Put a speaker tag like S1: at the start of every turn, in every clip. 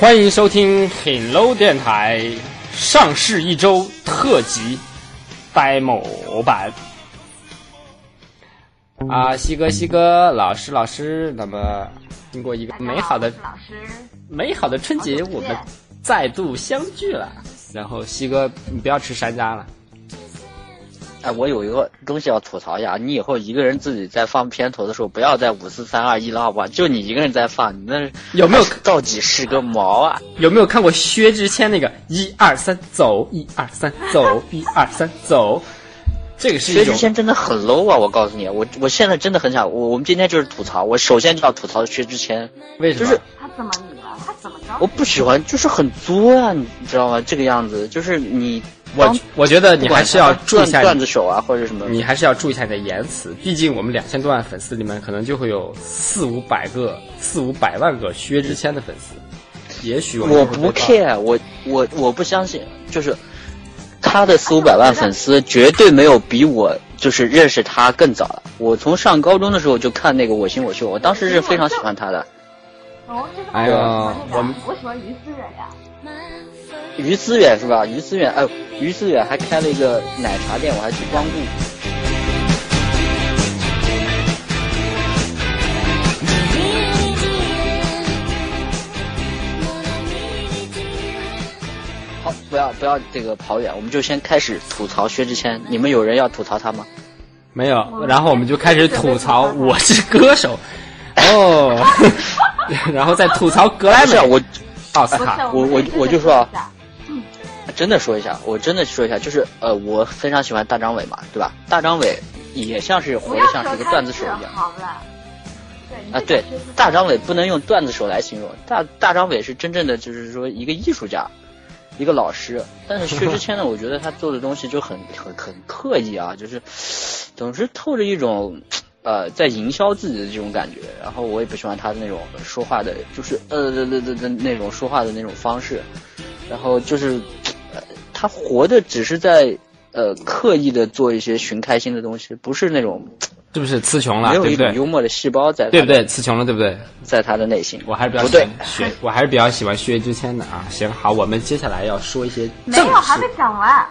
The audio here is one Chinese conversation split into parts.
S1: 欢迎收听 Hello 电台上市一周特辑 demo 版。啊，西哥，西哥，老师，老师，那么经过一个美好的
S2: 老师，
S1: 美好的春节，我们再度相聚了。然后西哥，你不要吃山楂了。
S3: 哎，我有一个东西要吐槽一下，你以后一个人自己在放片头的时候，不要再五四三二一了，好不好？就你一个人在放，你那
S1: 有没有
S3: 倒计时个毛啊？
S1: 有没有看过薛之谦那个一二三走，一二三走，一二三走？这个是
S3: 薛之谦真的很 low 啊！我告诉你，我我现在真的很想，我我们今天就是吐槽，我首先就要吐槽薛之谦，
S1: 为什么？
S3: 就是
S2: 他怎么你了？他怎么着？
S3: 我不喜欢，就是很作啊，你知道吗？这个样子，就是你
S1: 我我觉得你还是要注意一下
S3: 段段子手啊，或者什么。
S1: 你还是要注意一下你的言辞，毕竟我们两千多万粉丝里面，可能就会有四五百个、四五百万个薛之谦的粉丝。也许我
S3: 我不 care，我我我不相信，就是他的四五百万粉丝绝对没有比我就是认识他更早了。我从上高中的时候就看那个《我型我秀》，我当时是非常喜欢他的。
S2: 哦，这个
S1: 哎呀
S2: 我喜欢那个
S1: 我们
S2: 我喜欢于思远呀。
S3: 于思远是吧？于思远，哎，于思远还开了一个奶茶店，我还去光顾。好，不要不要这个跑远，我们就先开始吐槽薛之谦。你们有人要吐槽他吗？
S1: 没有，然后我们就开始吐槽《我是歌手》，哦，然后再吐槽格莱美
S3: 不是啊，我
S1: 奥斯卡。
S3: 我我我就说真的说一下，我真的说一下，就是呃，我非常喜欢大张伟嘛，对吧？大张伟也像是活得像是一个段子手一样。
S2: 好了。对
S3: 啊，对大张伟不能用段子手来形容，大大张伟是真正的就是说一个艺术家，一个老师。但是薛之谦呢，我觉得他做的东西就很很很刻意啊，就是总是透着一种呃在营销自己的这种感觉。然后我也不喜欢他的那种说话的，就是呃的的的的那种说话的那种方式。然后就是呃他活的只是在呃刻意的做一些寻开心的东西，不是那种
S1: 是不是词穷了？
S3: 没有一
S1: 对不对？
S3: 种幽默的细胞在
S1: 对不对？词穷了，对不对？
S3: 在他的内心。
S1: 我还是比较喜欢薛，我还是比较喜欢薛之谦的啊。行，好，我们接下来要说一些
S2: 没有，还没。讲完。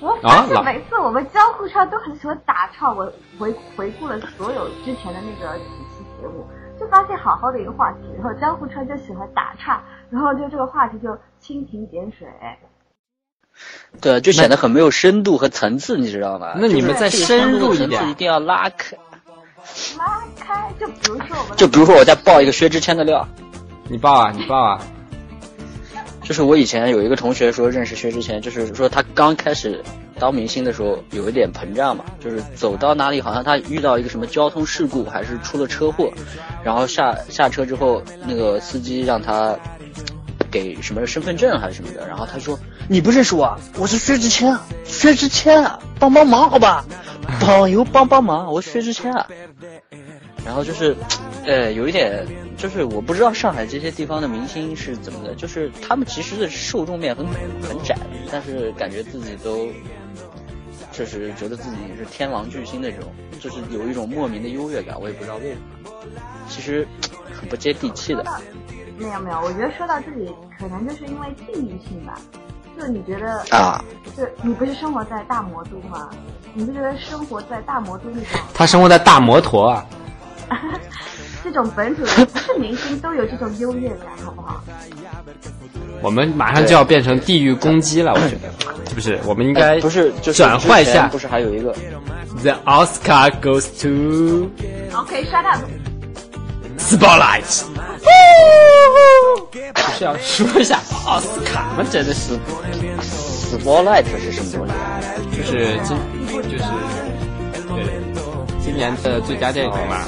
S2: 我
S1: 啊
S2: 发现每次我们交互车都很喜欢打岔，我回回顾了所有之前的那个几期节目，就发现好好的一个话题，然后交互车就喜欢打岔，然后就这个话题就蜻蜓点水。
S3: 对，就显得很没有深度和层次，你知道吗？
S1: 那你们再深入一点
S3: 一定要拉开。
S2: 拉开，就比如说我们
S3: 就比如说，我再爆一个薛之谦的料，
S1: 你爆啊，你爆啊。
S3: 就是我以前有一个同学说认识薛之谦，就是说他刚开始当明星的时候有一点膨胀嘛，就是走到哪里好像他遇到一个什么交通事故，还是出了车祸，然后下下车之后，那个司机让他给什么身份证还是什么的，然后他说你不认识我啊，我是薛之谦啊，薛之谦啊，帮帮忙好吧，朋友帮帮忙，我是薛之谦啊。然后就是，呃，有一点就是我不知道上海这些地方的明星是怎么的，就是他们其实的受众面很很窄，但是感觉自己都，确实觉得自己是天王巨星那种，就是有一种莫名的优越感，我也不知道为什么，其实很不接地气的。
S2: 没有没有，我觉得说到这里，可能就是因为地域性吧。就你觉得
S3: 啊，
S2: 就你不是生活在大魔都吗？你不觉得生活在大魔都那种
S1: 他生活在大摩托啊，
S2: 这种本土的不是明星都有这种优越感，好不好？
S1: 我们马上就要变成地域攻击了，我觉得是不是？我们应该
S3: 哎不是就是
S1: 转换一下
S3: 不是还有一个
S1: The Oscar goes to
S2: OK，shut、up。
S1: Spotlight。不是要说一下奥斯卡吗？真的是
S3: ，Spotlight 是什么东西？
S1: 就是今就是对今年的最佳电影嘛，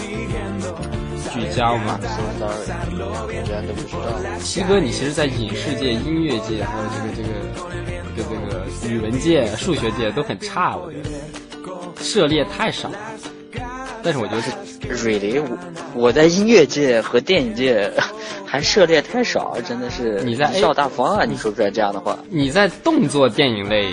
S1: 聚焦嘛。
S3: Sorry，我居然都不知道。
S1: 七哥，你其实，在影视界、音乐界，还有这个这个这个这个语文界、数学界都很差，我觉得涉猎太少了。但是我觉得是
S3: Really，我我在音乐界和电影界 还涉猎太少，真的是
S1: 你在
S3: 笑大方啊！你说出来这样的话，
S1: 你在动作电影类，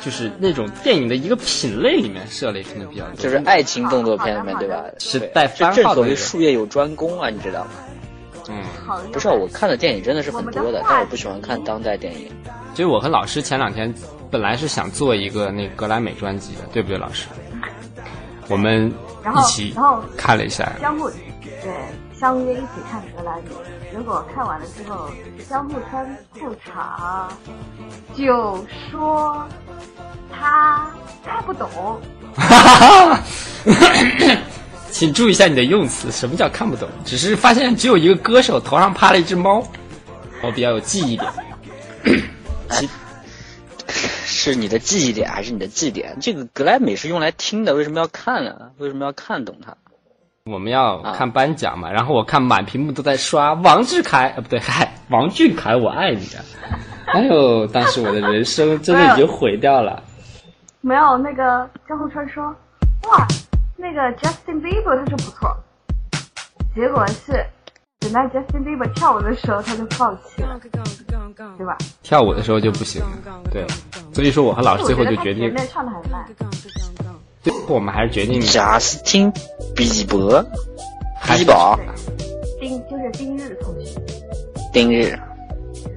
S1: 就是那种电影的一个品类里面涉猎可能比较多。
S3: 就是爱情动作片里面，对吧？
S1: 是带番
S3: 这正所谓
S1: 号的
S3: 术业有专攻啊，你知道吗？
S1: 嗯，
S3: 不是啊，我看的电影真的是很多的，但我不喜欢看当代电影。
S1: 其实我和老师前两天本来是想做一个那格莱美专辑的，对不对，老师？我们一起
S2: 然后
S1: 看了一下，
S2: 相互对相约一起看格莱美，结果看完了之后，相互穿裤衩，就说他看不懂。
S1: 请注意一下你的用词，什么叫看不懂？只是发现只有一个歌手头上趴了一只猫，我比较有记忆点。
S3: 是你的记忆点还是你的记点？这个格莱美是用来听的，为什么要看呢？为什么要看懂它？
S1: 我们要看颁奖嘛，然后我看满屏幕都在刷王志凯，呃，不对，嗨，王俊凯，我爱你啊！哎呦，当时我的人生真的已经毁掉了。
S2: 没有那个江户川说，哇，那个 Justin Bieber 他说不错，结果是等到 Justin Bieber 跳舞的时候他就放弃了，对吧？
S1: 跳舞的时候就不行了，对，所以说我和老师最后就决定
S2: 前，面唱的还慢，
S1: 最后我们还是决定
S3: 贾斯汀比伯、比宝、
S2: 丁就是丁日同学。
S3: 丁日。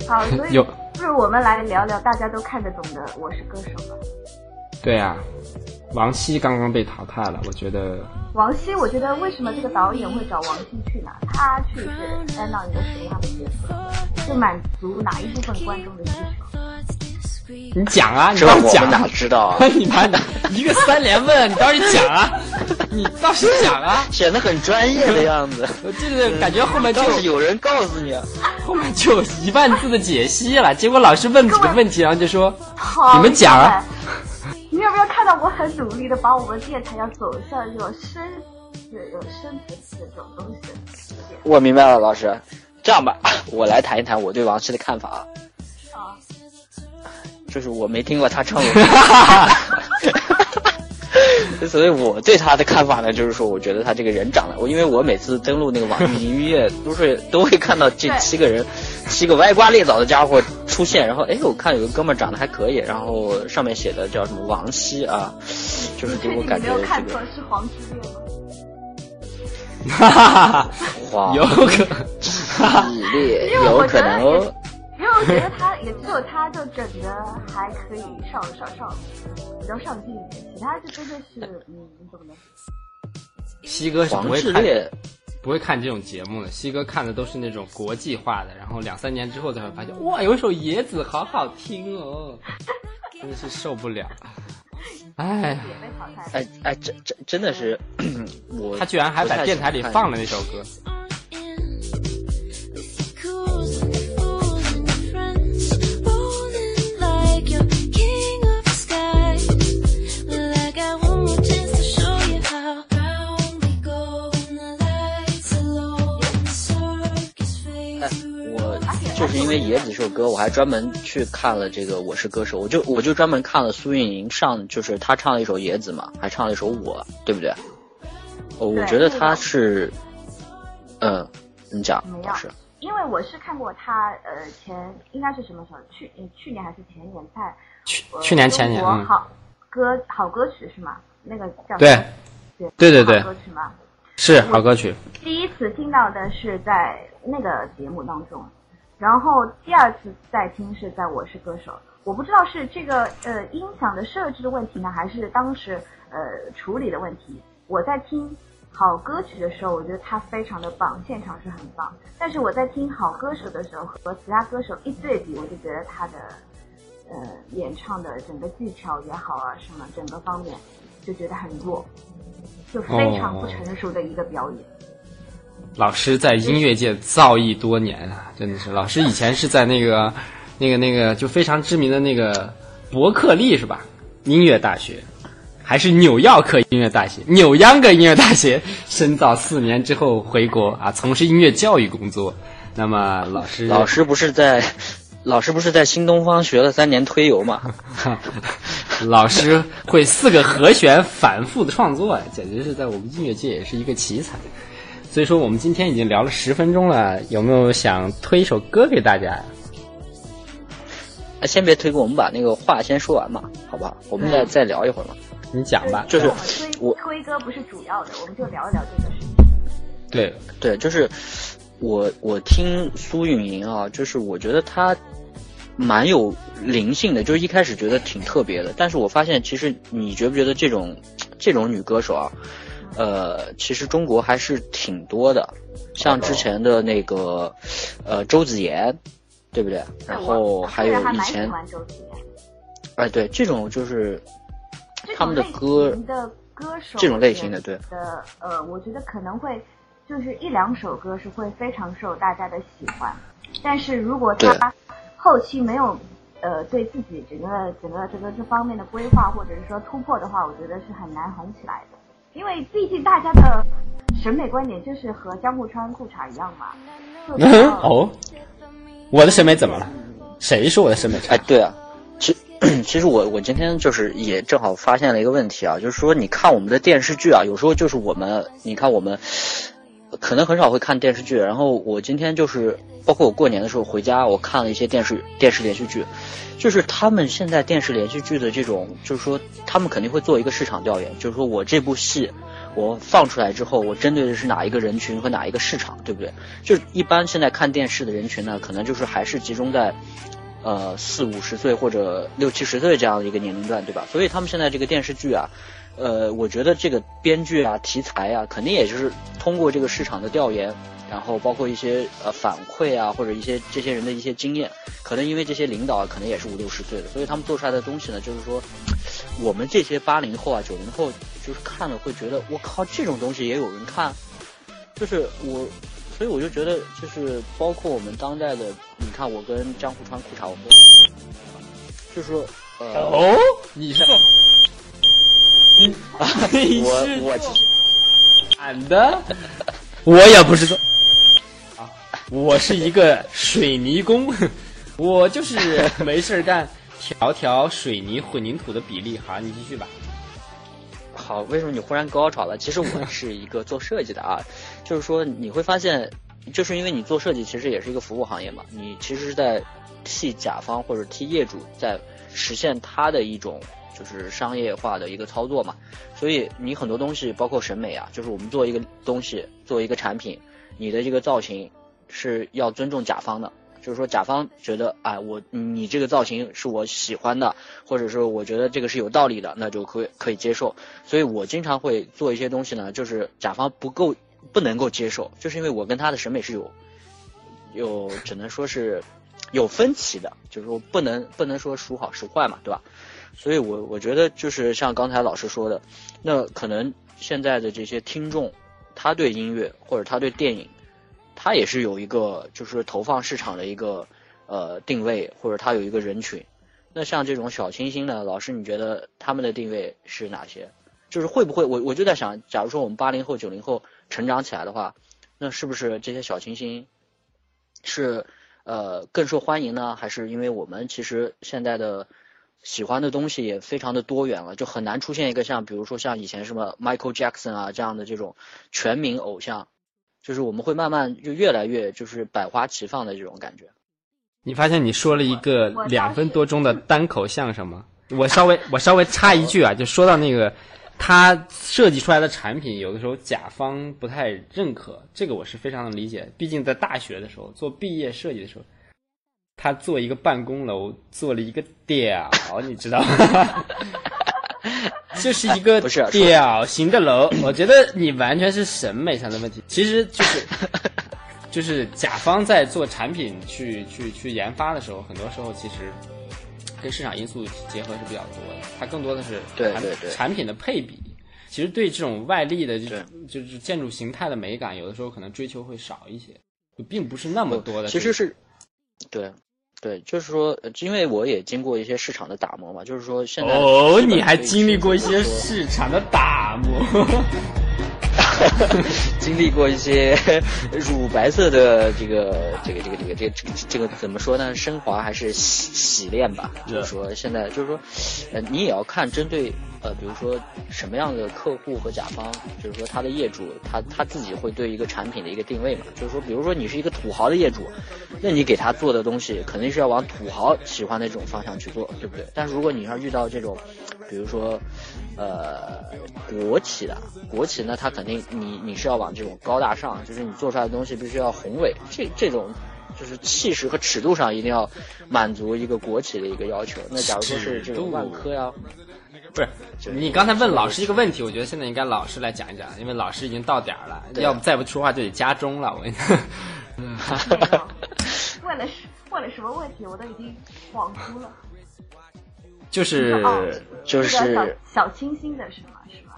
S2: 好，所以
S1: 有
S2: 不如我们来聊聊大家都看得懂的《我是歌手》吧。
S1: 对啊，王希刚刚被淘汰了，我觉得
S2: 王希，我觉得为什么这个导演会找王希去呢？他去是担当一个什么样的角色？是满足哪一部分观众的需求？
S1: 你讲啊，你倒是讲
S3: 们哪知道啊？
S1: 你妈的，一个三连问，你倒是讲啊，你倒是讲啊，
S3: 显得很专业的样子。
S1: 我这个感觉后面就
S3: 倒是有人告诉你，啊
S1: 后面就有一万字的解析了，结果老师问几个问题，然后就说，你们讲啊。
S2: 我很努力的把我们电台要走向这种深、有有深层次的这种东西？
S3: 我明白了，老师。这样吧，我来谈一谈我对王石的看法啊。
S2: 啊，
S3: 就是我没听过他唱过歌，所以我对他的看法呢，就是说，我觉得他这个人长得，我因为我每次登录那个网易云音乐，都是都会看到这七个人，七个歪瓜裂枣的家伙出现，然后哎，我看有个哥们儿长得还可以，然后上面写的叫什么王希啊，就是给我感觉
S2: 你没有看
S3: 这个
S2: 错是黄之烈吗？
S1: 哈哈哈，
S3: 黄
S1: 有可能，
S3: 有可能哦。
S2: 因为我觉得他也只有他就整的还可以上上上，比较上进一点，其他就真的是嗯，你懂的。
S1: 西哥是不会看不会看这种节目的，西哥看的都是那种国际化的，然后两三年之后才会发现，哇，有一首《野子》好好听哦，真的是受不了。哎。
S3: 哎哎，真真真的是，我
S1: 他居然还在电台里放了那首歌。
S3: 是因为《野子》这首歌，我还专门去看了这个《我是歌手》，我就我就专门看了苏运莹上，就是她唱了一首《野子》嘛，还唱了一首《我》，对不对？哦，我觉得她是，嗯，你讲
S2: 没，有
S3: 老师，
S2: 因为我是看过他呃前应该是什么时候？去呃去年还是前年在
S1: 去
S2: 呃
S1: 去年前年，
S2: 好歌好歌曲是吗？那个叫
S1: 对
S2: 对
S1: 对对对
S2: 好歌曲吗？
S1: 是好歌曲。
S2: 第一次听到的是在那个节目当中，然后第二次再听是在《我是歌手》。我不知道是这个呃音响的设置的问题呢，还是当时呃处理的问题。我在听好歌曲的时候，我觉得他非常的棒，现场是很棒。但是我在听好歌手的时候和其他歌手一对比，我就觉得他的呃演唱的整个技巧也好啊，什么整个方面就觉得很弱，就非常不成熟的一个表演。
S1: 老师在音乐界造诣多年啊，真的是。老师以前是在那个、那个、那个就非常知名的那个伯克利是吧？音乐大学，还是纽约克音乐大学、纽秧歌音乐大学深造四年之后回国啊，从事音乐教育工作。那么老师，
S3: 老师不是在，老师不是在新东方学了三年推油嘛？
S1: 老师会四个和弦反复的创作，简直是在我们音乐界也是一个奇才。所以说，我们今天已经聊了十分钟了，有没有想推一首歌给大家呀？
S3: 哎先别推给我们把那个话先说完嘛，好不好？我们再、再聊一会儿嘛。
S1: 你讲吧。
S3: 就是
S2: 我推
S3: 我
S2: 推歌不是主要的，我们就聊一聊这个事情。
S1: 对，
S3: 对，就是我我听苏运莹啊，就是我觉得她蛮有灵性的，就是一开始觉得挺特别的，但是我发现其实你觉不觉得这种这种女歌手啊，呃，其实中国还是挺多的，像之前的那个呃周子妍，对不对？然后还有以前，哎，对，这种就是他们的歌
S2: 的歌手
S3: 这种类型的对
S2: 的呃，我觉得可能会就是一两首歌是会非常受大家的喜欢，但是如果他。后期没有，呃，对自己整个整个这个这方面的规划或者是说突破的话，我觉得是很难红起来的。因为毕竟大家的审美观点就是和江户川裤衩一样嘛。
S1: 哦，我的审美怎么了？谁说我的审美差？
S3: 哎，对啊，其 其实我我今天就是也正好发现了一个问题啊，就是说你看我们的电视剧啊，有时候就是我们，你看我们可能很少会看电视剧，然后我今天就是。包括我过年的时候回家，我看了一些电视电视连续剧，就是他们现在电视连续剧的这种，就是说他们肯定会做一个市场调研，就是说我这部戏我放出来之后，我针对的是哪一个人群和哪一个市场，对不对？就是一般现在看电视的人群呢，可能就是还是集中在呃四五十岁或者六七十岁这样的一个年龄段，对吧？所以他们现在这个电视剧啊，呃，我觉得这个编剧啊、题材啊，肯定也就是通过这个市场的调研。然后包括一些呃反馈啊，或者一些这些人的一些经验，可能因为这些领导可能也是五六十岁的，所以他们做出来的东西呢，就是说，我们这些八零后啊、九零后，就是看了会觉得，我靠，这种东西也有人看，就是我，所以我就觉得，就是包括我们当代的，你看我跟江湖川裤衩，我们，就是说，呃，
S1: 哦，你是，
S3: 我我，
S1: 俺的，我也不是说。我是一个水泥工，我就是 没事干，调调水泥混凝土的比例。好，你继续吧。
S3: 好，为什么你忽然高潮了？其实我是一个做设计的啊，就是说你会发现，就是因为你做设计，其实也是一个服务行业嘛，你其实是在替甲方或者替业主在实现他的一种就是商业化的一个操作嘛，所以你很多东西，包括审美啊，就是我们做一个东西，做一个产品，你的这个造型。是要尊重甲方的，就是说甲方觉得，哎，我你这个造型是我喜欢的，或者说我觉得这个是有道理的，那就可以可以接受。所以我经常会做一些东西呢，就是甲方不够不能够接受，就是因为我跟他的审美是有有只能说是有分歧的，就是说不能不能说孰好孰坏嘛，对吧？所以我我觉得就是像刚才老师说的，那可能现在的这些听众，他对音乐或者他对电影。他也是有一个就是投放市场的一个呃定位，或者他有一个人群。那像这种小清新呢，老师你觉得他们的定位是哪些？就是会不会我我就在想，假如说我们八零后九零后成长起来的话，那是不是这些小清新是呃更受欢迎呢？还是因为我们其实现在的喜欢的东西也非常的多元了，就很难出现一个像比如说像以前什么 Michael Jackson 啊这样的这种全民偶像。就是我们会慢慢就越来越就是百花齐放的这种感觉。
S1: 你发现你说了一个两分多钟的 单口相声吗？我稍微我稍微插一句啊，就说到那个他设计出来的产品，有的时候甲方不太认可，这个我是非常的理解。毕竟在大学的时候做毕业设计的时候，他做一个办公楼做了一个屌，你知道吗？就是一个屌型的楼，我觉得你完全是审美上的问题。其实就是，就是甲方在做产品去去去研发的时候，很多时候其实跟市场因素结合是比较多的。它更多的是
S3: 对对对
S1: 产品的配比。其实对这种外力的这种就是建筑形态的美感，有的时候可能追求会少一些，就并不是那么多的。
S3: 其实是对。对，就是说，因为我也经过一些市场的打磨嘛，就是说现在
S1: 哦，你还经历过一些市场的打磨，
S3: 经历过一些 乳白色的这个这个这个这个这个这个这个怎么说呢？升华还是洗洗练吧？就是说现在就是说，呃，你也要看针对。呃，比如说什么样的客户和甲方，就是说他的业主，他他自己会对一个产品的一个定位嘛？就是说，比如说你是一个土豪的业主，那你给他做的东西肯定是要往土豪喜欢的这种方向去做，对不对？但是如果你要遇到这种，比如说，呃国企的，国企呢，他肯定你你是要往这种高大上，就是你做出来的东西必须要宏伟，这这种就是气势和尺度上一定要满足一个国企的一个要求。那假如说是这种万科呀，
S1: 不是，你刚才问老师一个问题，我觉得现在应该老师来讲一讲，因为老师已经到点儿了，要不再不说话就得加钟了。我跟你讲，
S2: 问了问了什么问题，我都已经恍惚了。
S1: 就是
S3: 就是
S2: 小小清新的是吗？是吗？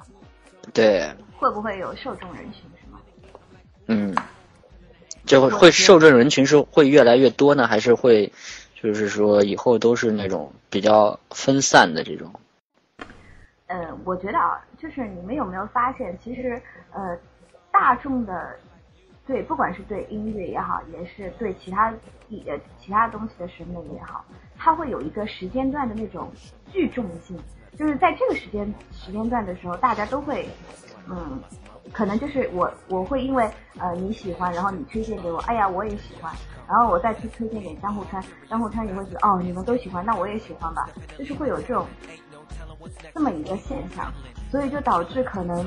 S3: 对。
S2: 会不会有受众人群？
S3: 嗯，就会受众人群是会越来越多呢，还是会就是说以后都是那种比较分散的这种？
S2: 呃，我觉得啊，就是你们有没有发现，其实呃，大众的对，不管是对音乐也好，也是对其他呃其他东西的审美也好。它会有一个时间段的那种聚众性，就是在这个时间时间段的时候，大家都会，嗯，可能就是我我会因为呃你喜欢，然后你推荐给我，哎呀我也喜欢，然后我再去推荐给江户川，江户川也会觉得哦你们都喜欢，那我也喜欢吧，就是会有这种这么一个现象，所以就导致可能，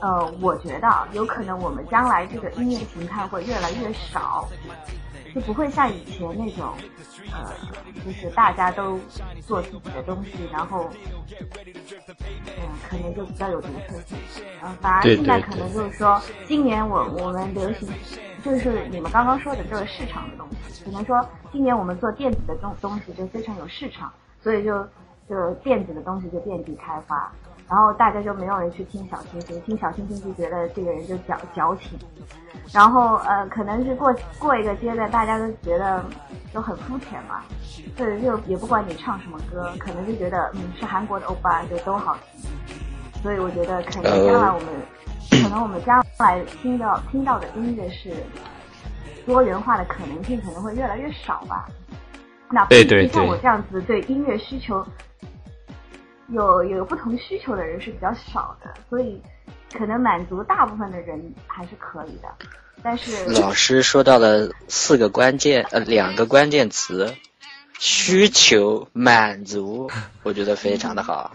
S2: 呃，我觉得有可能我们将来这个音乐形态会越来越少。就不会像以前那种，呃，就是大家都做自己的东西，然后，嗯，可能就比较有独特性。嗯，反而现在可能就是说，今年我我们流行，就是你们刚刚说的这个市场的东西，可能说今年我们做电子的东东西就非常有市场，所以就就电子的东西就遍地开花。然后大家就没有人去听小清新，听小清新就觉得这个人就矫矫情，然后呃可能是过过一个阶段，大家都觉得都很肤浅嘛，或者就也不管你唱什么歌，可能就觉得嗯是韩国的欧巴就都好听，所以我觉得可能将来我们可能我们将来听到听到的音乐是多元化的可能性可能会越来越少吧。那对对像我这样子对音乐需求。有有不同需求的人是比较少的，所以可能满足大部分的人还是可以的。但是
S3: 老师说到了四个关键呃两个关键词，需求满足，我觉得非常的好。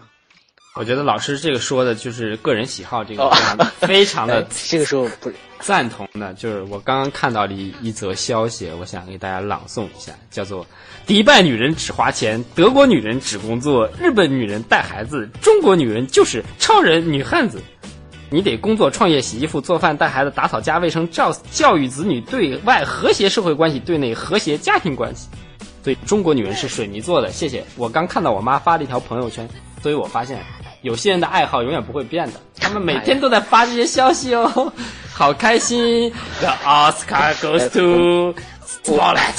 S1: 我觉得老师这个说的就是个人喜好，这个非常的
S3: 这个时候不
S1: 赞同的。就是我刚刚看到了一一则消息，我想给大家朗诵一下，叫做。迪拜女人只花钱，德国女人只工作，日本女人带孩子，中国女人就是超人女汉子。你得工作、创业、洗衣服、做饭、带孩子、打扫家卫生、教教育子女，对外和谐社会关系，对内和谐家庭关系。所以中国女人是水泥做的。谢谢。我刚看到我妈发了一条朋友圈，所以我发现有些人的爱好永远不会变的，他们每天都在发这些消息哦，好开心。The Oscar goes to Spotlight。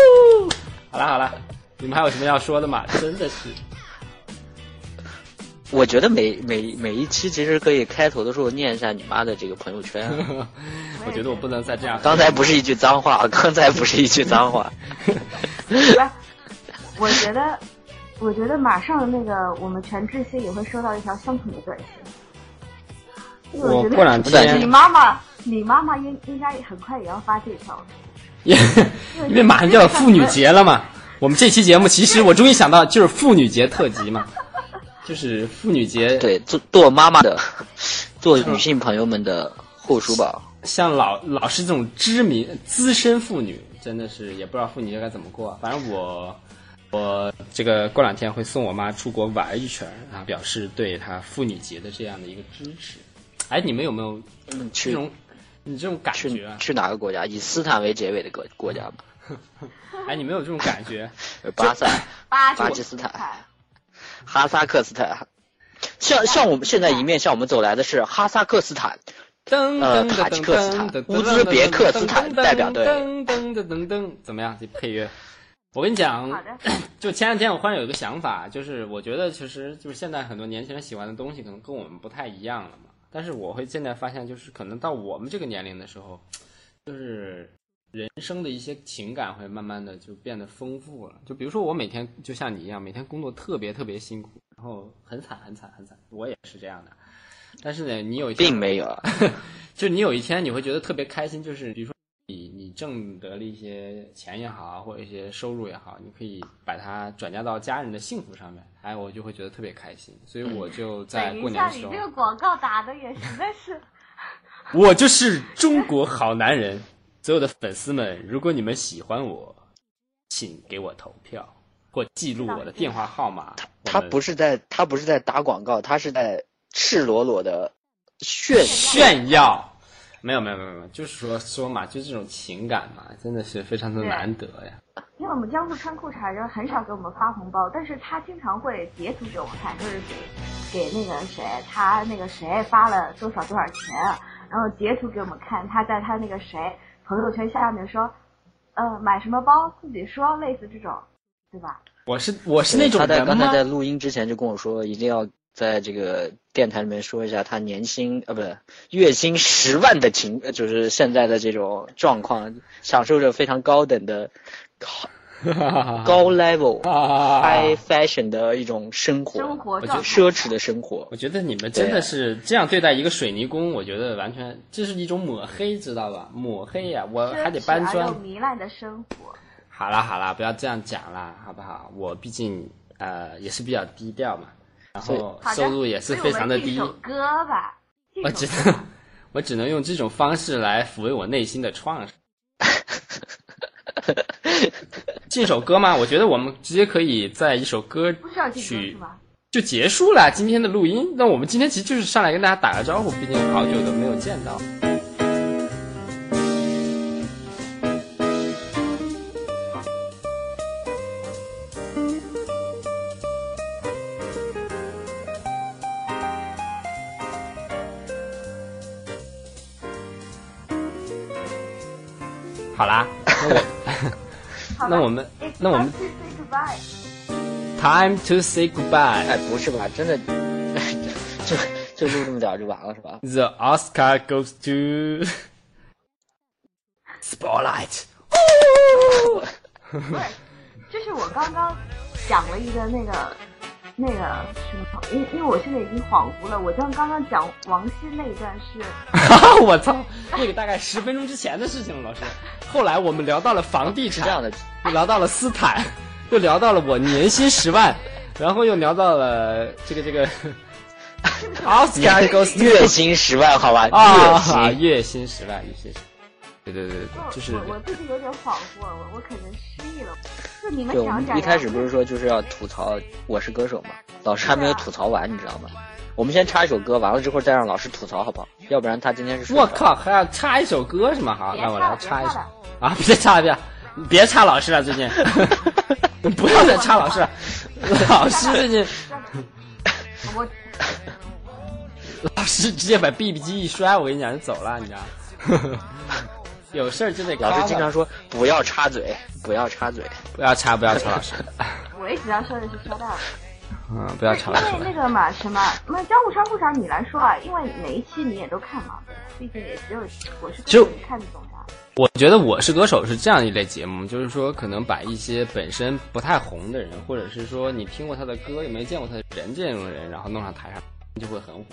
S1: 好了好了，你们还有什么要说的吗？真的是，
S3: 我觉得每每每一期其实可以开头的时候念一下你妈的这个朋友圈。
S1: 我觉得我不能再这样。
S3: 刚才不是一句脏话，刚才不是一句脏话。
S2: 我觉得，我觉得马上那个我们全智熙也会收到一条相同的短信。
S1: 我过两天，
S2: 你妈妈，你妈妈应应该很快也要发这条。
S1: 因因为马上就要妇女节了嘛，我们这期节目其实我终于想到就是妇女节特辑嘛，就是妇女节
S3: 对做做妈妈的，做女性朋友们的护书宝。
S1: 像老老是这种知名资深妇女，真的是也不知道妇女节该怎么过。反正我我这个过两天会送我妈出国玩一圈啊，表示对她妇女节的这样的一个支持。哎，你们有没有这种？你这种感觉
S3: 去哪个国家？以斯坦为结尾的国国家吗？
S1: 哎，你们有这种感觉？
S3: 巴塞、巴基斯坦、哈萨克斯坦，像像我们现在迎面向我们走来的是哈萨克斯坦，呃，塔吉克斯坦、乌兹别克斯坦代表队。
S1: 噔噔噔噔噔，怎么样？这配乐？我跟你讲，就前两天我忽然有一个想法，就是我觉得其实就是现在很多年轻人喜欢的东西，可能跟我们不太一样了嘛。但是我会现在发现，就是可能到我们这个年龄的时候，就是人生的一些情感会慢慢的就变得丰富了。就比如说我每天就像你一样，每天工作特别特别辛苦，然后很惨很惨很惨，我也是这样的。但是呢，你有一
S3: 并没有，
S1: 就你有一天你会觉得特别开心，就是比如说你你挣得了一些钱也好，或者一些收入也好，你可以把它转嫁到家人的幸福上面，哎，我就会觉得特别开心。所以我就在过年的，时候
S2: 一下你这，个广告打的也实在是，
S1: 我就是中国好男人。所有的粉丝们，如果你们喜欢我，请给我投票或记录我的电话号码。
S3: 他
S1: 我们
S3: 不是在他不是在打广告，他是在赤裸裸的炫
S1: 炫耀。没有没有没有没有，就是说说嘛，就这种情感嘛，真的是非常的难得呀。
S2: 因为我们江苏穿裤衩人很少给我们发红包，但是他经常会截图给我们看，就是给给那个谁，他那个谁发了多少多少钱，然后截图给我们看，他在他那个谁朋友圈下面说，呃，买什么包自己说，类似这种，对吧？
S1: 我是我是那种
S3: 他在
S1: 人吗？
S3: 刚才在录音之前就跟我说，一定要在这个电台里面说一下他年薪呃不是月薪十万的情，呃就是现在的这种状况，享受着非常高等的高 level
S1: 啊
S3: high fashion 的一种生活，
S2: 生活
S1: 觉得
S3: 奢侈的生活。
S1: 我觉得你们真的是这样对待一个水泥工，我觉得完全这是一种抹黑，知道吧？抹黑呀、我还得搬砖。
S2: 糜烂的生活。
S1: 好啦好啦，不要这样讲啦，好不好？我毕竟呃也是比较低调嘛，然后收入也是非常的低
S2: 歌吧，
S1: 我只能我只能用这种方式来抚慰我内心的创伤。进首歌吗？我觉得我们直接可以在一首歌曲？就结束了今天的录音。那我们今天其实就是上来跟大家打个招呼，毕竟好久都没有见到。那我们那我们
S2: time to say goodbye
S1: time to say goodbye。
S3: 哎，不是吧？真的，就就录这么点儿就完了是吧
S1: ？The Oscar goes to Spotlight。
S2: 不是，就是我刚刚讲了一个那个那个什么，因因为我现在已经恍惚了，我刚刚刚讲王希那一段是，
S1: 我操，那个大概十分钟之前的事情了，老师。后来我们聊到了房地产，
S3: 是这样的，
S1: 又聊到了斯坦，又聊到了我年薪十万，然后又聊到了这个这个 Oscar goes
S3: 月薪十万，好吧？
S1: 啊，
S3: 月薪。
S1: 月薪十万，月薪十万。对对对对，就是
S2: 我我最近有点恍惚，我我可能失忆了。就你们
S3: 对，我
S2: 讲讲呀
S3: 们一开始不是说就是要吐槽《我是歌手》吗？老师还没有吐槽完，你知道吗？我们先插一首歌，完了之后再让老师吐槽，好不好？要不然他今天是
S1: 我靠，还要插一首歌是吗？好，那我来插一首啊！别插了，别，你别插老师了，最近 不要再插老师了。老师最近，
S2: 我
S1: 老师直接把 BB 机一摔，我跟你讲就走了，你知道？有事儿就得
S3: 老师经常说不要插嘴，不要插嘴。
S1: 不要插，不要插老师，
S2: 我一直要说的是说到，
S1: 嗯，不要插
S2: 因
S1: 老师
S2: 为。那个嘛什么，那江户川裤衩你来说啊，因为每一期你也都看嘛，毕竟也只有我是
S1: 就
S2: 你看得懂啥。
S1: 我觉得《我是歌手》是这样一类节目，就是说可能把一些本身不太红的人，或者是说你听过他的歌又没见过他的人这种人，然后弄上台上就会很火。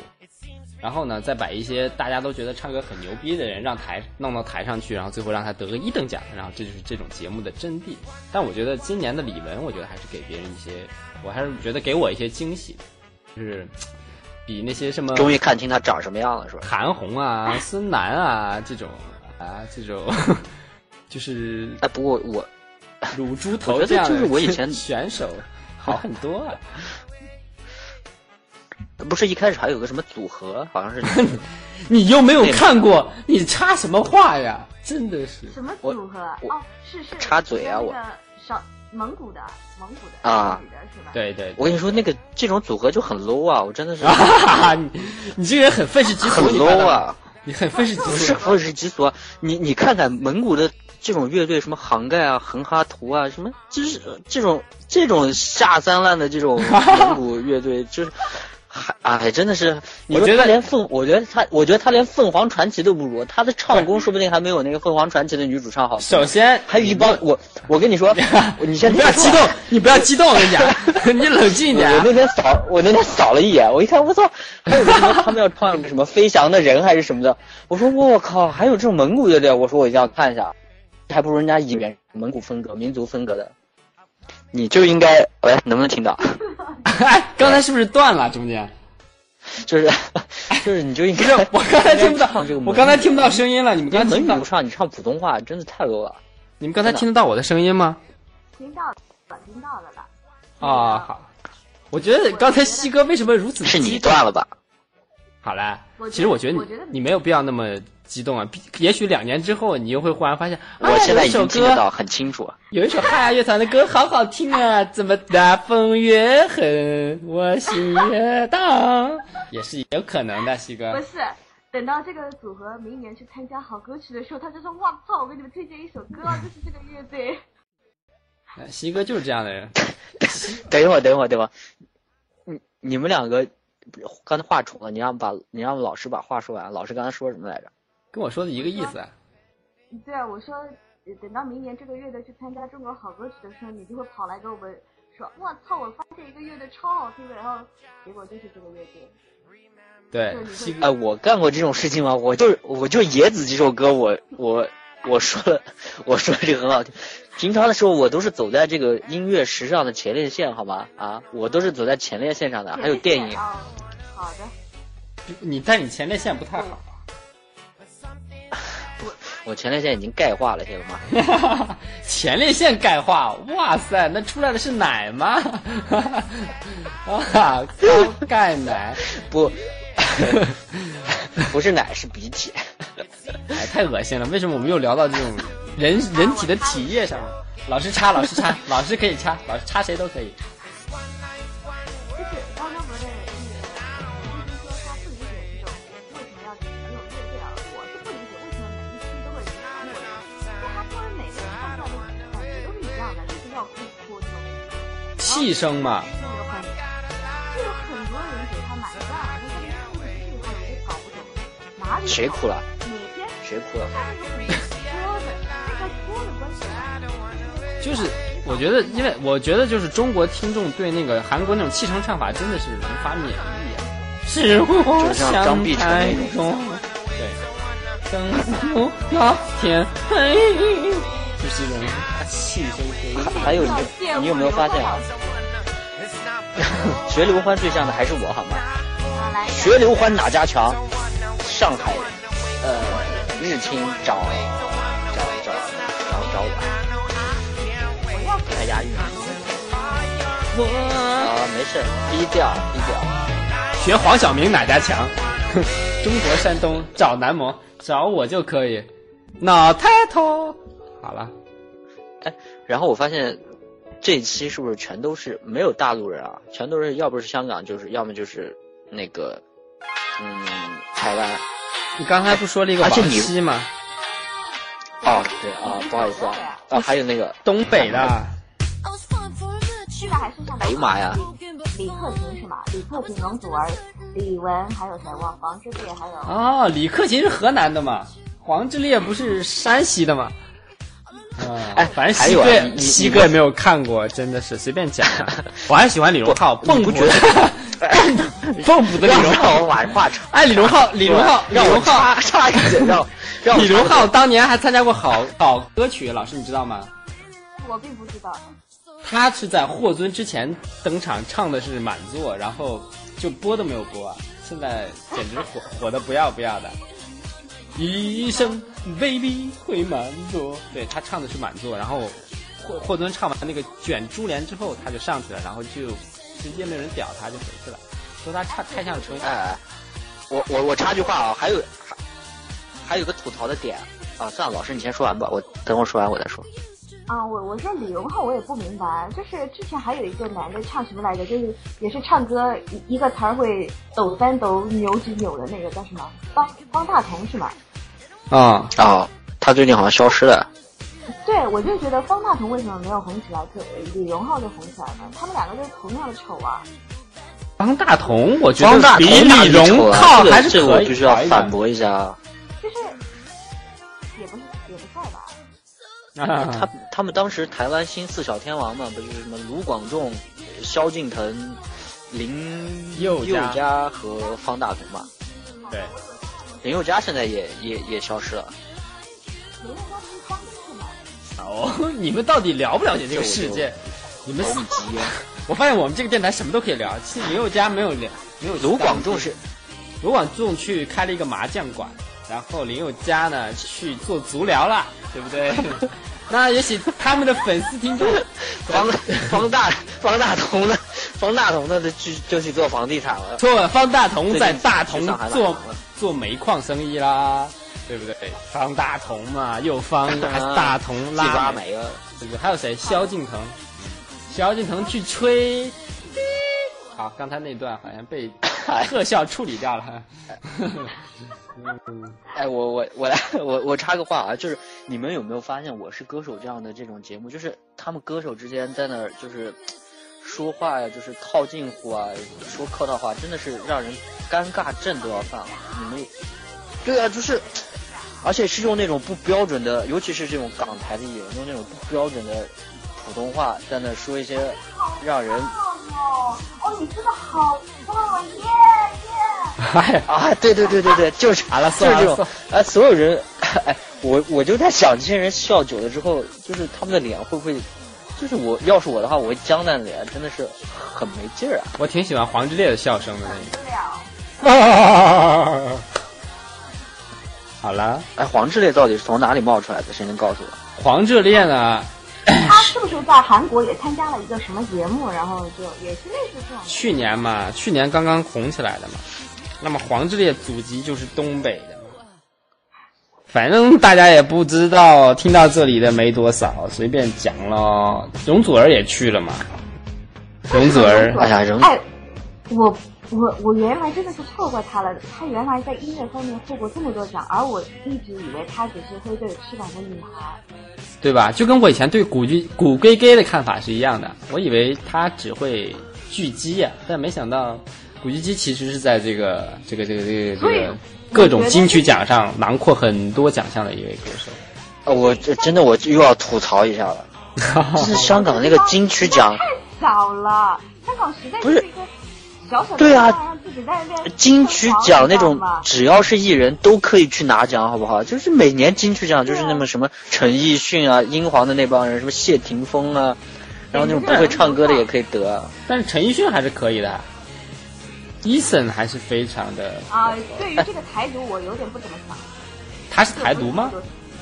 S1: 然后呢，再把一些大家都觉得唱歌很牛逼的人让台弄到台上去，然后最后让他得个一等奖，然后这就是这种节目的真谛。但我觉得今年的李玟，我觉得还是给别人一些，我还是觉得给我一些惊喜，就是比那些什么
S3: 终于看清他长什么样了，是吧？
S1: 韩红啊、孙楠啊这种啊这种，就是
S3: 哎，不过我
S1: 乳猪头这样的
S3: 就是我以前
S1: 选手 好很多啊。
S3: 不是一开始还有个什么组合，好像是
S1: 你又没有看过，你插什么话呀？真的是。
S2: 什么组合？哦，是是
S3: 插嘴啊我
S2: 少蒙古的蒙古的
S3: 啊
S2: 女的是吧？
S1: 对对，
S3: 我跟你说，那个这种组合就很 low 啊！我真的是
S1: 啊，你你这个人很愤世嫉俗，
S3: 很 low！啊！
S1: 你很愤世嫉
S3: 不是
S1: 俗。
S3: 愤世嫉俗啊！你你看看蒙古的这种乐队，什么杭盖啊、横哈图啊，什么就是这种这种下三滥的这种 蒙古乐队，就是还哎，真的是，你
S1: 我觉得
S3: 说他连凤，我觉得他，我觉得他连凤凰传奇都不如，他的唱功说不定还没有那个凤凰传奇的女主唱好。
S1: 首先
S3: 还有一帮我，我跟你说，你先
S1: 不要激动，你不要激动，我跟你讲，你冷静一点啊。
S3: 我那天扫，我那天扫了一眼，我一看，我操，还有个什么他们要唱什么飞翔的人还是什么的，我说我靠，还有这种蒙古乐队，我说我一定要看一下，还不如人家以原蒙古风格、民族风格的。你就应该，喂，能不能听到？
S1: 哎，刚才是不是断了中间？
S3: 就是 就是，你就应
S1: 不
S3: 该
S1: 是，我刚才听不到我刚才听不到声音了。你们刚才听不到
S3: 蒙古，唱，你唱普通话真的太 low 了。
S1: 你们刚才听得到我的声音吗？
S2: 听到了，听到了吧。
S1: 啊，好。我觉得刚才西哥为什么如此
S3: 是你断了吧？
S1: 好嘞
S2: 我觉，得
S1: 其实我觉得
S2: 我觉得
S1: 你你没有必要那么激动啊。也许两年之后，你又会忽然发现，啊
S3: 我现在已
S1: 有一首歌
S3: 经听得到很清楚。
S1: 有一首嗨呀乐团的歌好好听啊，怎么大风越狠，我心越荡，也是有可能的，西哥
S2: 不。是，等到这个组合明年去参加好歌曲的时候，他就说：“哇操，我给你们推荐一首歌，就是这个乐队。
S1: 呃西哥就是这样的人。
S3: 等一会儿，等一会儿，等一会儿，你你们两个刚才话重了，你让把你让老师把话说完。老师刚才说什么来着？
S1: 跟我说的一个意思啊。”
S2: 对啊，我说呃等到明年这个乐队去参加中国好歌曲的时候，你就会跑来跟我们说：“我操，我发现一个乐队超好听的。”然后结果就是这个乐队。
S1: 对
S3: 哎，我干过这种事情吗？我就是我就野子这首歌，我我我说了，我说的这个很好听。平常的时候，我都是走在这个音乐时尚的前列腺，好吗？啊，我都是走在前列腺上的。还有电影，
S2: 哦，好的。
S1: 你在你前列腺不太好。
S3: 我前列腺已经钙化了，晓得吗？
S1: 前列腺钙化，哇塞，那出来的是奶吗？啊，高钙奶，
S3: 不，不是奶，是鼻涕。
S1: 哎，太恶心了！为什么我们又聊到这种人人体的体液上了？老师插，老师插，老师可以插，老师插谁都可以。
S2: 就是刚刚不是说他不理解这种为什么要只有？我是不理解为什么每一期都会有韩国人，因为他们每个人的感觉都是一样的，为什么要哭哭？
S1: 气声嘛，
S2: 哪里
S3: 谁哭了？
S2: 哪天
S3: 谁哭了？
S1: 就是我觉得，因为我觉得就是中国听众对那个韩国那种气声唱法真的是无法免疫啊。是我
S3: 就像张碧晨那种
S1: 对，等我那天黑，就是这种气声还。
S3: 还有你，你有没有发现啊？学刘欢最像的还是我，好吗？学刘欢哪家强？上海，呃，日清找找找找找我，太押韵了
S1: 我
S3: 啊！没事，低调低调。
S1: 学黄晓明哪家强？中国山东找男模，找我就可以。脑抬头，好了，哎
S3: 然后我发现这一期是不是全都是没有大陆人啊？全都是要不是香港，就是要么就是那个嗯台湾。
S1: 你刚才不说了一个王
S3: 而且你
S1: 希吗？
S3: 哦，对啊，不好意思啊啊，还有那个
S1: 东北的，
S3: 哎呀妈呀！
S2: 李克勤是吗？李克勤、容祖儿、李玟，还有谁？王王志烈，还有
S1: 哦，李克勤是河南的嘛，黄致列不是山西的吗？啊，
S3: 哎
S1: 反正
S3: 还有啊
S1: 西哥西哥也没有看过，真的是随便讲。我还喜欢李荣浩，蹦
S3: 不
S1: 跛的，蹦跛的李荣浩。
S3: 我把话插，
S1: 哎，李荣浩，李荣浩，李
S3: 让我
S1: 荣浩，
S3: 插插一嘴，让我 让
S1: 李荣浩当年还参加过好好歌曲，老师你知道吗？
S2: 我并不知道。
S1: 他是在霍尊之前登场，唱的是满座，然后就播都没有播，现在简直火火的不要不要的。一生未必会满座，对他唱的是满座，然后霍霍尊唱完那个卷珠帘之后，他就上去了，然后就直接没有人屌他，就回去了，说他唱太像陈
S3: 哎，我我我插句话啊，还有还还有个吐槽的点啊，算了，老师你先说完吧，我等我说完我再说。
S2: 啊，我我说李荣浩我也不明白，就是之前还有一个男的唱什么来着，就是也是唱歌一一个词儿会抖三抖扭几扭的那个叫什么方方大同是吗？
S1: 啊，
S3: 哦，他最近好像消失了。
S2: 对，我就觉得方大同为什么没有红起来，可李荣浩就红起来了？他们两个就是同样的丑啊！
S1: 方大同，我觉
S3: 方大
S1: 得比
S3: 同
S1: 李荣浩
S3: 这个这个
S1: 还是可以
S3: 我必须要反驳一下啊。
S2: 就是也不是也不帅吧？
S1: 啊
S3: 他他们当时台湾新四小天王嘛，不就是什么卢广仲、萧敬腾、林
S1: 宥嘉
S3: 嘉和方大同嘛？
S1: 对，
S3: 林宥嘉现在也也也消失了。
S2: 林宥嘉？
S1: 哦，你们到底了不了解这个世界？你们
S3: 死急、啊，
S1: 我发现我们这个电台什么都可以聊，其实林宥嘉没有聊，没有
S3: 卢广仲是
S1: 卢广仲去开了一个麻将馆，然后林宥嘉呢去做足疗了，对不对？那也许他们的粉丝听众，
S3: 方方大方大同呢？方大同呢就就去做房地产了。
S1: 错，方大同在大同做做煤矿生意啦，对不对？方大同嘛，又方 还大同
S3: 季
S1: 拉
S3: 抓煤了。
S1: 对不对？还有谁？萧敬腾，萧敬腾去吹。好，刚才那段好像被特效处理掉了。嗯
S3: 哎，我我我来 我我插个话啊，就是你们有没有发现《我是歌手》这样的这种节目，就是他们歌手之间在那儿就是说话呀，就是套近乎啊，说客套话，真的是让人尴尬症都要犯了。你们对啊，就是，而且是用那种不标准的，尤其是这种港台的艺人，用那种不标准的普通话在那说一些让人
S2: 哦哦，你真的好棒耶耶！
S1: 哎，
S3: 啊，对对对对对，就是
S1: 好了
S3: 就是这种哎，所有人，哎，我我就在想，这些人笑久了之后，就是他们的脸会不会，就是我要是我的话，我会僵烂脸，真的是很没劲儿啊。
S1: 我挺喜欢黄致列的笑声的
S2: 不了，
S1: 那个。好了，
S3: 哎，黄致列到底是从哪里冒出来的？谁能告诉我？
S1: 黄致列呢？
S2: 他是不是在韩国也参加了一个什么节目？然后就也是类似这种。
S1: 去年嘛，去年刚刚红起来的嘛。那么黄致列祖籍就是东北的嘛。反正大家也不知道，听到这里的没多少，随便讲咯。容祖儿也去了嘛。容祖儿，
S3: 哎呀，容
S2: 哎，我我我原来真的是错过他了。他原来在音乐方面获过这么多奖，而我一直以为他只是会对翅膀的女孩。
S1: 对吧？就跟我以前对古巨古龟龟的看法是一样的。我以为他只会巨鸡呀、但没想到古巨基其实是在这个这个这个这个这个各种金曲奖上囊括很多奖项的一位歌手。
S3: 呃我这真的我又要吐槽一下了，就是香港那个金曲奖
S2: 太早了，香港实在
S3: 不是
S2: 就是一个
S3: 对啊金曲奖那种只要是艺人都可以去拿奖，好不好？就是每年金曲奖就是那么什么陈奕迅啊、英皇的那帮人，什么谢霆锋啊，然后那种不会唱歌的也可以得啊。
S1: 但是陈奕迅还是可以的，Eason 还是非常的。
S2: 啊、对于这个台独，我有点不怎么想。
S1: 他是台独吗？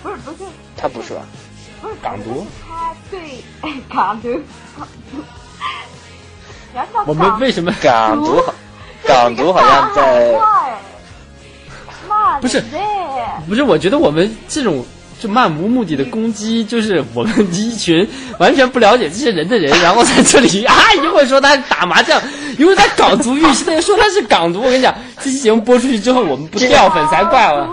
S2: 不是不是
S3: 他不是吧？
S2: 不是
S1: 港独，
S2: 他对哎港独港独，你要知道
S1: 我们为什么
S3: 港独好，港独好像在
S1: 不是不是？我觉得我们这种就漫无目的的攻击，就是我们一群完全不了解这些人的人，然后在这里 啊，一会儿说他打麻将，一会儿他搞足浴，现在又说他是港独。我跟你讲，这期节目播出去之后，我们不掉粉才怪了，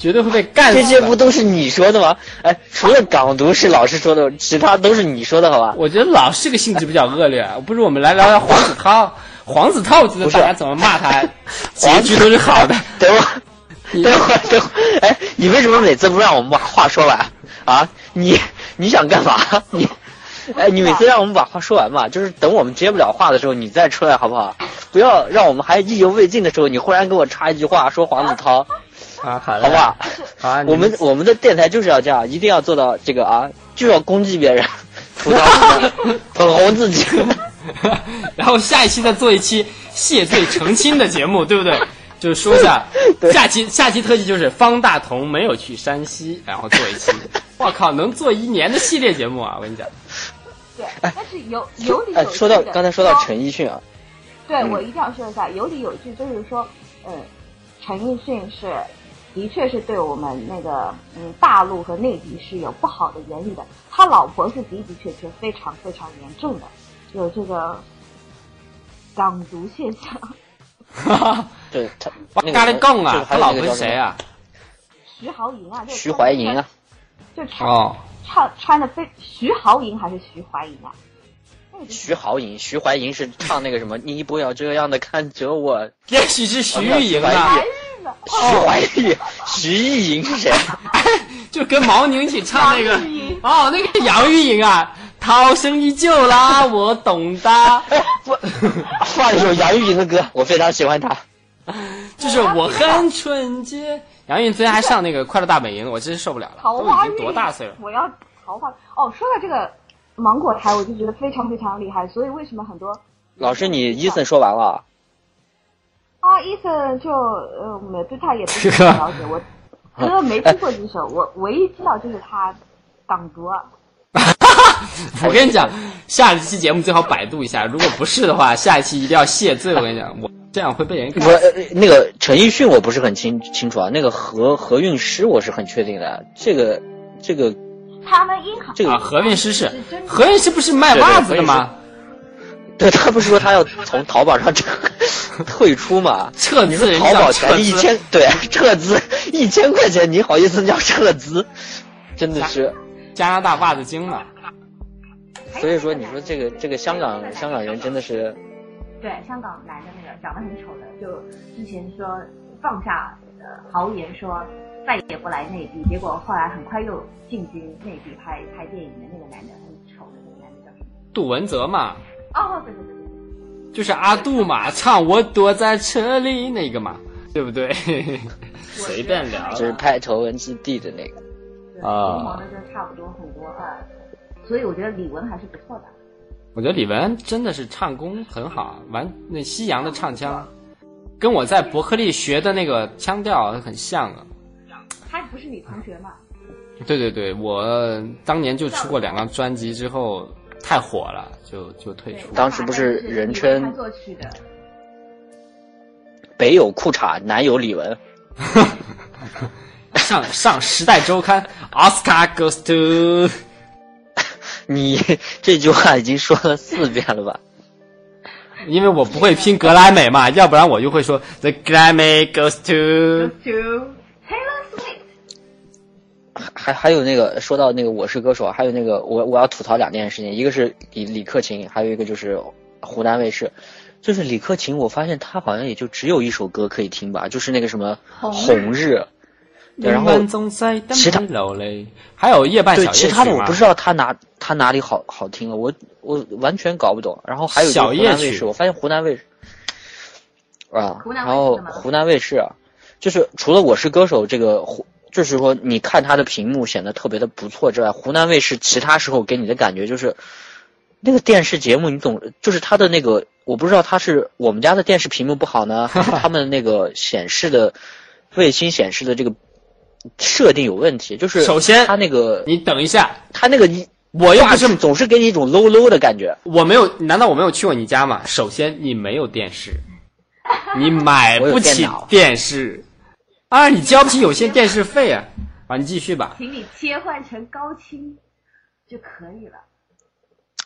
S1: 绝对会被干死。
S3: 这些不都是你说的吗？哎，除了港独是老师说的，其他都是你说的，好吧？
S1: 我觉得老是个性质比较恶劣，不如我们来聊聊黄子韬。黄子韬，我觉得大家怎么骂他，结局都是好的。
S3: 等会儿，等会儿，等会儿，哎，你为什么每次不让我们把话说完啊？你你想干嘛？你，哎，你每次让我们把话说完嘛，就是等我们接不了话的时候，你再出来好不好？不要让我们还意犹未尽的时候，你忽然给我插一句话说黄子韬，
S1: 啊，好
S3: 好不好？
S1: 啊，
S3: 我们我们的电台就是要这样，一定要做到这个啊，就要攻击别人，捧红自己。
S1: 然后下一期再做一期谢罪澄清的节目，对不对？就是说一下下期下期特辑就是方大同没有去山西，然后做一期，我靠，能做一年的系列节目啊！我跟你讲，
S2: 对，但是有有理
S3: 哎
S2: 有，据
S3: 说到刚才说到陈奕迅啊，
S2: 对，
S3: 嗯
S2: 我一定要说一下，有理有据，就是说，嗯，陈奕迅是的确是对我们那个嗯大陆和内地是有不好的言语的，他老婆是的的确确非常非常严重的，有这个港独现象。
S3: 对他
S1: 他老婆谁啊？
S2: 徐豪莹啊，
S3: 徐怀莹啊，
S2: 就穿
S1: 哦，
S2: 穿穿的非徐豪莹还是徐怀莹啊？
S3: 徐濠萦，徐怀莹是唱那个什么，你不要这样的看着我。
S1: 也许是徐玉莹
S3: 啊
S1: 啊，
S3: 徐怀钰，徐艺莹是谁？
S1: 就跟毛宁一起唱那个 哦，那个杨钰莹啊，涛声依旧啦，我懂的，
S3: 不，放一首杨钰莹的歌，我非常喜欢她。
S1: 就是我很纯洁。杨钰莹昨天还上那个《快乐大本营》，我真是受不了了，都已经
S2: 桃花运
S1: 多大岁了？
S2: 我要桃花哦。说到这个芒果台，我就觉得非常非常厉害。所以为什么很多
S3: 老师，你伊森说完了
S2: 啊，伊森就呃，没对他也不是很了解，我真的没听过这首，我唯一知道就是他港独啊。
S1: 我跟你讲，下一期节目最好百度一下，如果不是的话，下一期一定要谢罪。我跟你讲，我这样会被人
S3: 不，
S1: 看。
S3: 呃那个陈奕迅我不是很清清楚啊，那个何何韵诗我是很确定的。这个这个
S2: 他们银行
S3: 这个
S1: 啊，何韵诗是
S2: 是
S1: 何韵诗不是卖袜子的吗？
S3: 对他不是说他要从淘宝上撤 退出嘛？
S1: 撤资，人
S3: 淘宝
S1: 家撤资，
S3: 才一千，对，撤资一千块钱，你好意思叫撤资？真的是，
S1: 加拿大袜子精嘛？
S3: 所以说你说这个这个香港香港人真的是，
S2: 对香港男的那个长得很丑的，就之前说放下呃豪言说再也不来内地，结果后来很快又进军内地拍拍电影的那个男的，很丑的那个男的叫什么？
S1: 杜文泽嘛，
S2: 哦，对对对对
S1: 就是阿杜嘛，唱我躲在车里那个嘛，对不对？随便聊
S3: 就是拍《头文字 D》的那个。
S2: 对，
S1: 啊
S2: 就差不多很多啊，所以我觉得李玟还是不错的。
S1: 我觉得李玟真的是唱功很好，完那西洋的唱腔，跟我在伯克利学的那个腔调很像啊。
S2: 他不是你同学吗？
S1: 对对对，我当年就出过两张专辑之后太火了，就就退出。
S3: 当时不是人称
S2: 作曲的，
S3: 北有裤衩，南有李玟。
S1: 上 上《时代周刊》，Oscar goes to，
S3: 你这句话已经说了四遍了吧？
S1: 因为我不会拼格莱美嘛，要不然我就会说 The Grammy goes to。
S3: 还还有那个说到那个《我是歌手》，还有那个我我要吐槽两件事情，一个是李李克勤，还有一个就是湖南卫视。就是李克勤，我发现他好像也就只有一首歌可以听吧，就是那个什么
S2: 红日。
S3: 对，然后其他
S1: 还有夜半小夜曲
S3: 对其他的我不知道他哪他哪里好好听了，我我完全搞不懂。然后还有湖南卫视，我发现湖南卫视啊，然后湖南卫视啊，就是除了《我是歌手》这个湖，就是说你看它的屏幕显得特别的不错之外，湖南卫视其他时候给你的感觉就是那个电视节目，你总就是它的那个，我不知道它是我们家的电视屏幕不好呢，还是他们那个显示的卫星显示的这个设定有问题，就是
S1: 首先
S3: 它那个
S1: 你等一下，
S3: 它那个你
S1: 我又不是
S3: 总是给你一种 low low 的感觉。
S1: 我没有，难道我没有去过你家吗？首先你没有电视，你买不起
S3: 电
S1: 视，啊，你交不起有线电视费啊！啊，你继续吧。
S2: 请你切换成高清就可以了。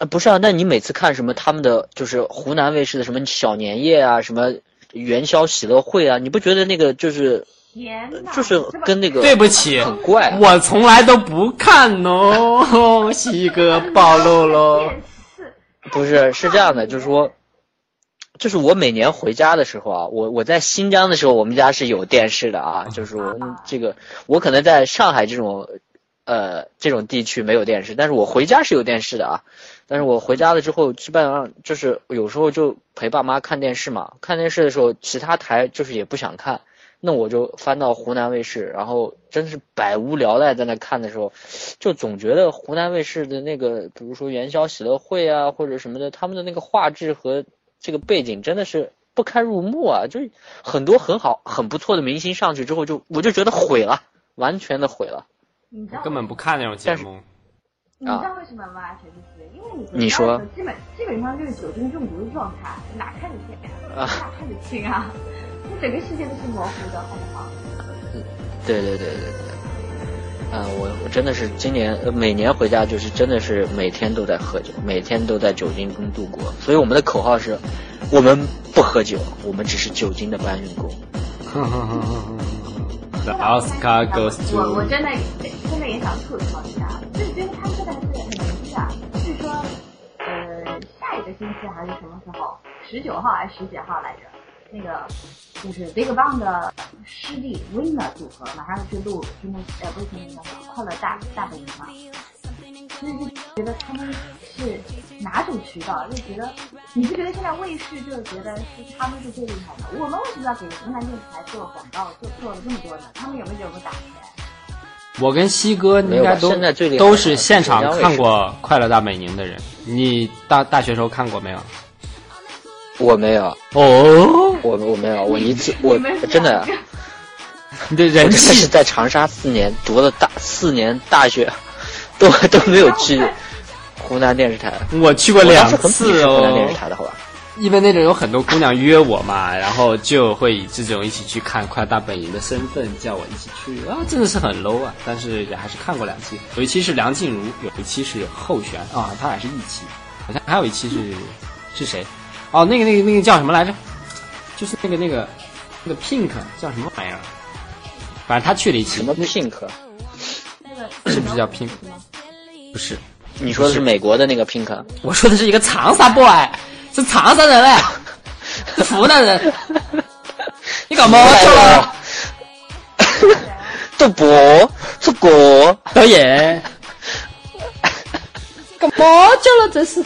S3: 啊，不是啊，那你每次看什么他们的就是湖南卫视的什么小年夜啊，什么元宵喜乐会啊，你不觉得那个就是
S2: 天哪，
S3: 就是跟那个
S1: 对不起，
S3: 很怪啊？
S1: 我从来都不看哦，西哥 暴露喽。
S3: 不是是这样的，就是说，就是我每年回家的时候啊，我我在新疆的时候，我们家是有电视的啊，就是我们这个我可能在上海这种呃这种地区没有电视，但是我回家是有电视的啊。但是我回家了之后，基本上就是有时候就陪爸妈看电视嘛，看电视的时候，其他台就是也不想看，那我就翻到湖南卫视，然后真是百无聊赖在那看的时候，就总觉得湖南卫视的那个，比如说元宵喜乐会啊，或者什么的，他们的那个画质和这个背景真的是不堪入目啊！就是很多很好、很不错的明星上去之后就，我就觉得毁了，完全的毁了。
S2: 你知道
S1: 根本不看那种节目。
S2: 你知道为什么吗？陈律师？因为你
S3: 你说
S2: 基本基本上就是酒精中毒的状态，哪看得见呀？
S3: 啊
S2: 哪看得清啊？那整个世界都是模糊的，好不好？
S3: 对对对对对。啊、我我真的是今年呃每年回家就是真的是每天都在喝酒，每天都在酒精中度过。所以我们的口号是：我们不喝酒，我们只是酒精的搬运工。
S1: The Oscar goes
S2: 我我
S1: to
S2: 真的真的也想吐槽一下，就是觉得他们这个还是很年轻啊。据说，呃，下一个星期还是什么时候，十九号还是十几号来着？那个就是 Big Bang 的师弟 Winner 组合马上去录，就那呃不是那个快乐大大本营嘛，所以就觉得他们是哪种渠道？就觉得你不觉得现在卫视就觉得是他们是最厉害的？我们为什么要给湖南电视台做广告做做了这么多呢？他们有没有给我们打钱？
S1: 我跟西哥应该都都是现场看过《快乐大本营》的人。你大大学时候看过没有？
S3: 我没有，
S1: 哦，
S3: 我我没有，我一次 我真的
S1: 你的人气
S3: 是在长沙四年读了大四年大学，都都没有去湖南电视台。
S1: 我去过两次
S3: 哦湖南电
S1: 哦
S3: 视。台的好吧？
S1: 因为那种有很多姑娘约我嘛，然后就会以这种一起去看《快乐大本营》的身份叫我一起去啊，真的是很 low 啊！但是也还是看过两期，有一期是梁静茹，有一期是后璇啊，他俩是一期，好像还有一期是是谁？哦，那个那个那个叫什么来着？就是那个那个那个 Pink 叫什么玩意儿？反正他去了一期，
S3: 什么
S1: 那
S3: Pink？
S2: 那 个
S1: 是不是叫 Pink？不是，
S3: 你说的是美国的那个 Pink？
S1: 我说的是一个长沙 boy，是长沙人嘞，是湖南 人。你搞毛去 了？
S3: 赌博出国，
S1: 导演，干嘛去了？这是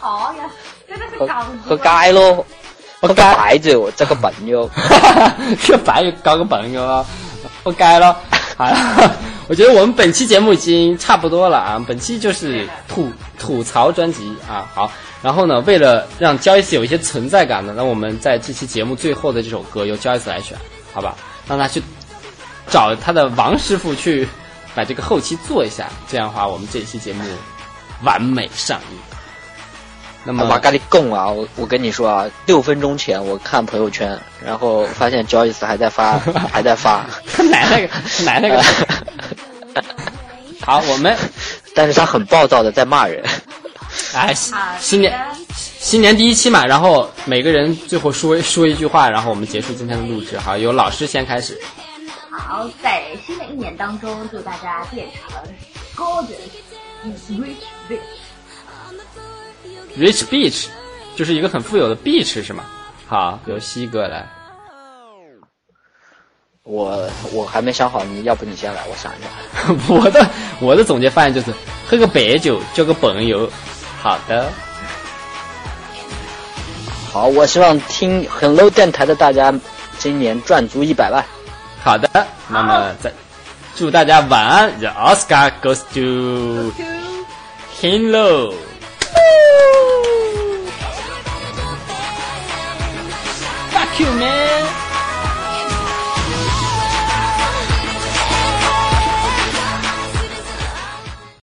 S2: 好呀，真的是
S3: 喝
S2: 搞
S3: 喝街咯，喝白酒，这个朋友。
S1: 这白又搞个朋友啊，活该了。好了，我觉得我们本期节目已经差不多了啊，本期就是吐吐槽专辑啊。好，然后呢，为了让 Joyce 有一些存在感呢，那我们在这期节目最后的这首歌由 Joyce 来选，好吧？让他去找他的王师傅去把这个后期做一下，这样的话，我们这一期节目完美上映。那么
S3: 我跟你讲啊，我我跟你说啊，六分钟前我看朋友圈，然后发现 Joyce 还在发，还在发，
S1: 来那个，来那个。好，我们
S3: 但是他很暴躁的在骂人。
S1: 哎，新年新年第一期嘛，然后每个人最后说说一句话，然后我们结束今天的录制。好，由老师先开始。
S2: 好，在新的一年当中，祝大家变成 gorgeous rich rich。
S1: Rich Beach，就是一个很富有的 beach 是吗？好，由西哥来。
S3: 我我还没想好，你要不你先来，我想一下。
S1: 我的我的总结发言就是喝个白酒，交个朋友。好的，
S3: 好，我希望听很 low 电台的大家今年赚足一百万。
S1: 好的。那么再祝大家晚安。The Oscar goes to Hello。Fuck you, man.